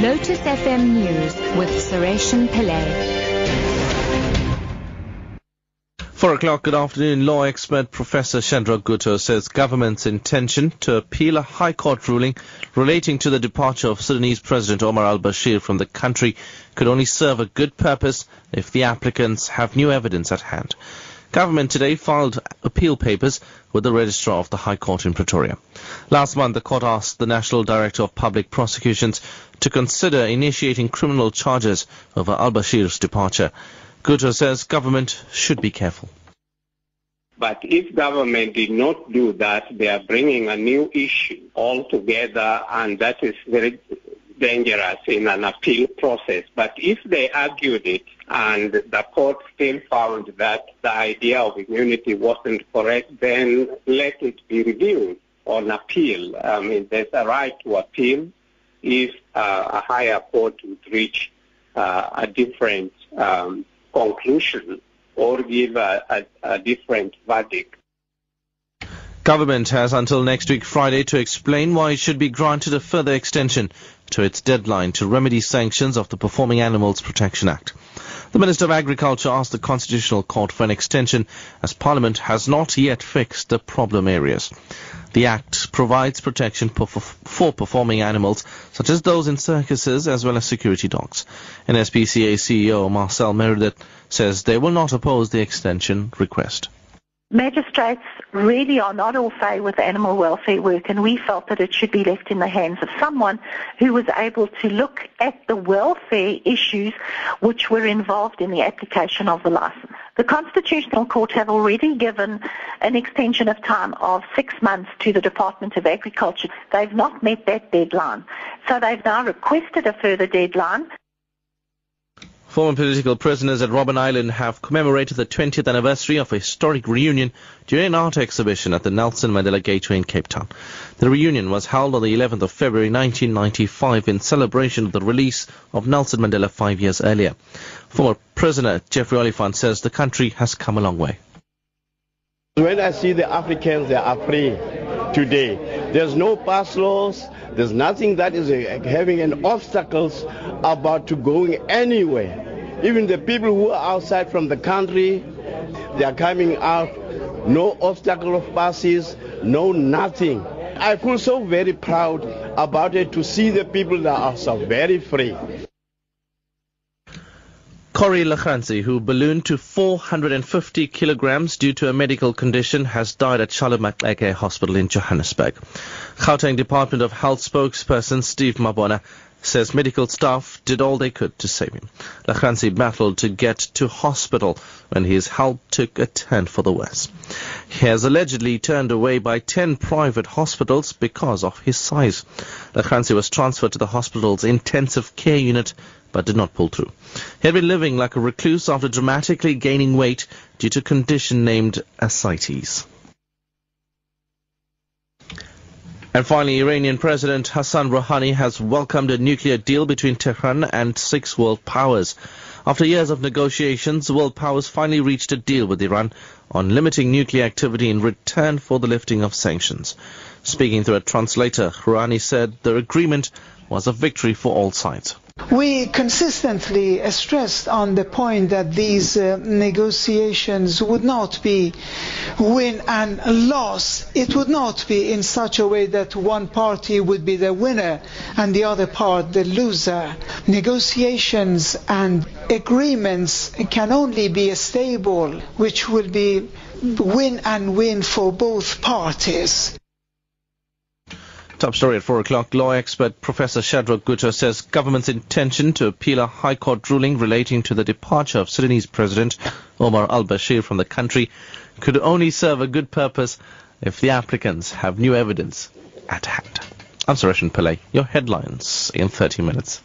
Lotus FM News with Sureshan Pillay. Four o'clock, good afternoon. Law expert Professor Shadrack Gutto says government's intention to appeal a High Court ruling relating to the departure of Sudanese President Omar al-Bashir from the country could only serve a good purpose if the applicants have new evidence at hand. Government today filed appeal papers with the Registrar of the High Court in Pretoria. Last month, the court asked the National Director of Public Prosecutions to consider initiating criminal charges over al-Bashir's departure. Gutto says government should be careful. But if government did not do that, they are bringing a new issue altogether, and that is very dangerous in an appeal process. But if they argued it and the court still found that the idea of immunity wasn't correct, then let it be reviewed on appeal. I mean, there's a right to appeal if uh, a higher court would reach uh, a different um, conclusion or give a, a, a different verdict. Government has until next week Friday to explain why it should be granted a further extension to its deadline to remedy sanctions of the Performing Animals Protection Act. The Minister of Agriculture asked the Constitutional Court for an extension as Parliament has not yet fixed the problem areas. The Act provides protection for performing animals, such as those in circuses as well as security dogs. NSPCA CEO Marcel Meredith says they will not oppose the extension request. Magistrates really are not all favor with animal welfare work and we felt that it should be left in the hands of someone who was able to look at the welfare issues which were involved in the application of the license. The Constitutional Court have already given an extension of time of six months to the Department of Agriculture. They've not met that deadline. So they've now requested a further deadline. Former political prisoners at Robben Island have commemorated the 20th anniversary of a historic reunion during an art exhibition at the Nelson Mandela Gateway in Cape Town. The reunion was held on the 11th of February 1995 in celebration of the release of Nelson Mandela five years earlier. Former prisoner Jeffrey Oliphant says the country has come a long way. When I see the Africans, they are free today. There's no pass laws. There's nothing that is uh, having an obstacles about to going anywhere. Even the people who are outside from the country, they are coming out. No obstacle of passes, no nothing. I feel so very proud about it to see the people that are so very free. Corey Lachranzi, who ballooned to 450 kilograms due to a medical condition, has died at Charlotte Hospital in Johannesburg. Gauteng Department of Health spokesperson Steve Mabona says medical staff did all they could to save him. Lachranzi battled to get to hospital when his health took a turn for the worse. He has allegedly turned away by 10 private hospitals because of his size. Lachranzi was transferred to the hospital's intensive care unit but did not pull through. He had been living like a recluse after dramatically gaining weight due to a condition named ascites. And finally, Iranian President Hassan Rouhani has welcomed a nuclear deal between Tehran and six world powers. After years of negotiations, world powers finally reached a deal with Iran on limiting nuclear activity in return for the lifting of sanctions. Speaking through a translator, Rouhani said the agreement was a victory for all sides. We consistently stressed on the point that these uh, negotiations would not be win and loss. It would not be in such a way that one party would be the winner and the other part the loser. Negotiations and agreements can only be stable, which will be win and win for both parties. Top story at 4 o'clock. Law expert Professor Shadrack Gutto says government's intention to appeal a High Court ruling relating to the departure of Sudanese President Omar al-Bashir from the country could only serve a good purpose if the applicants have new evidence at hand. I'm Sureshan Pillay. Your headlines in 30 minutes.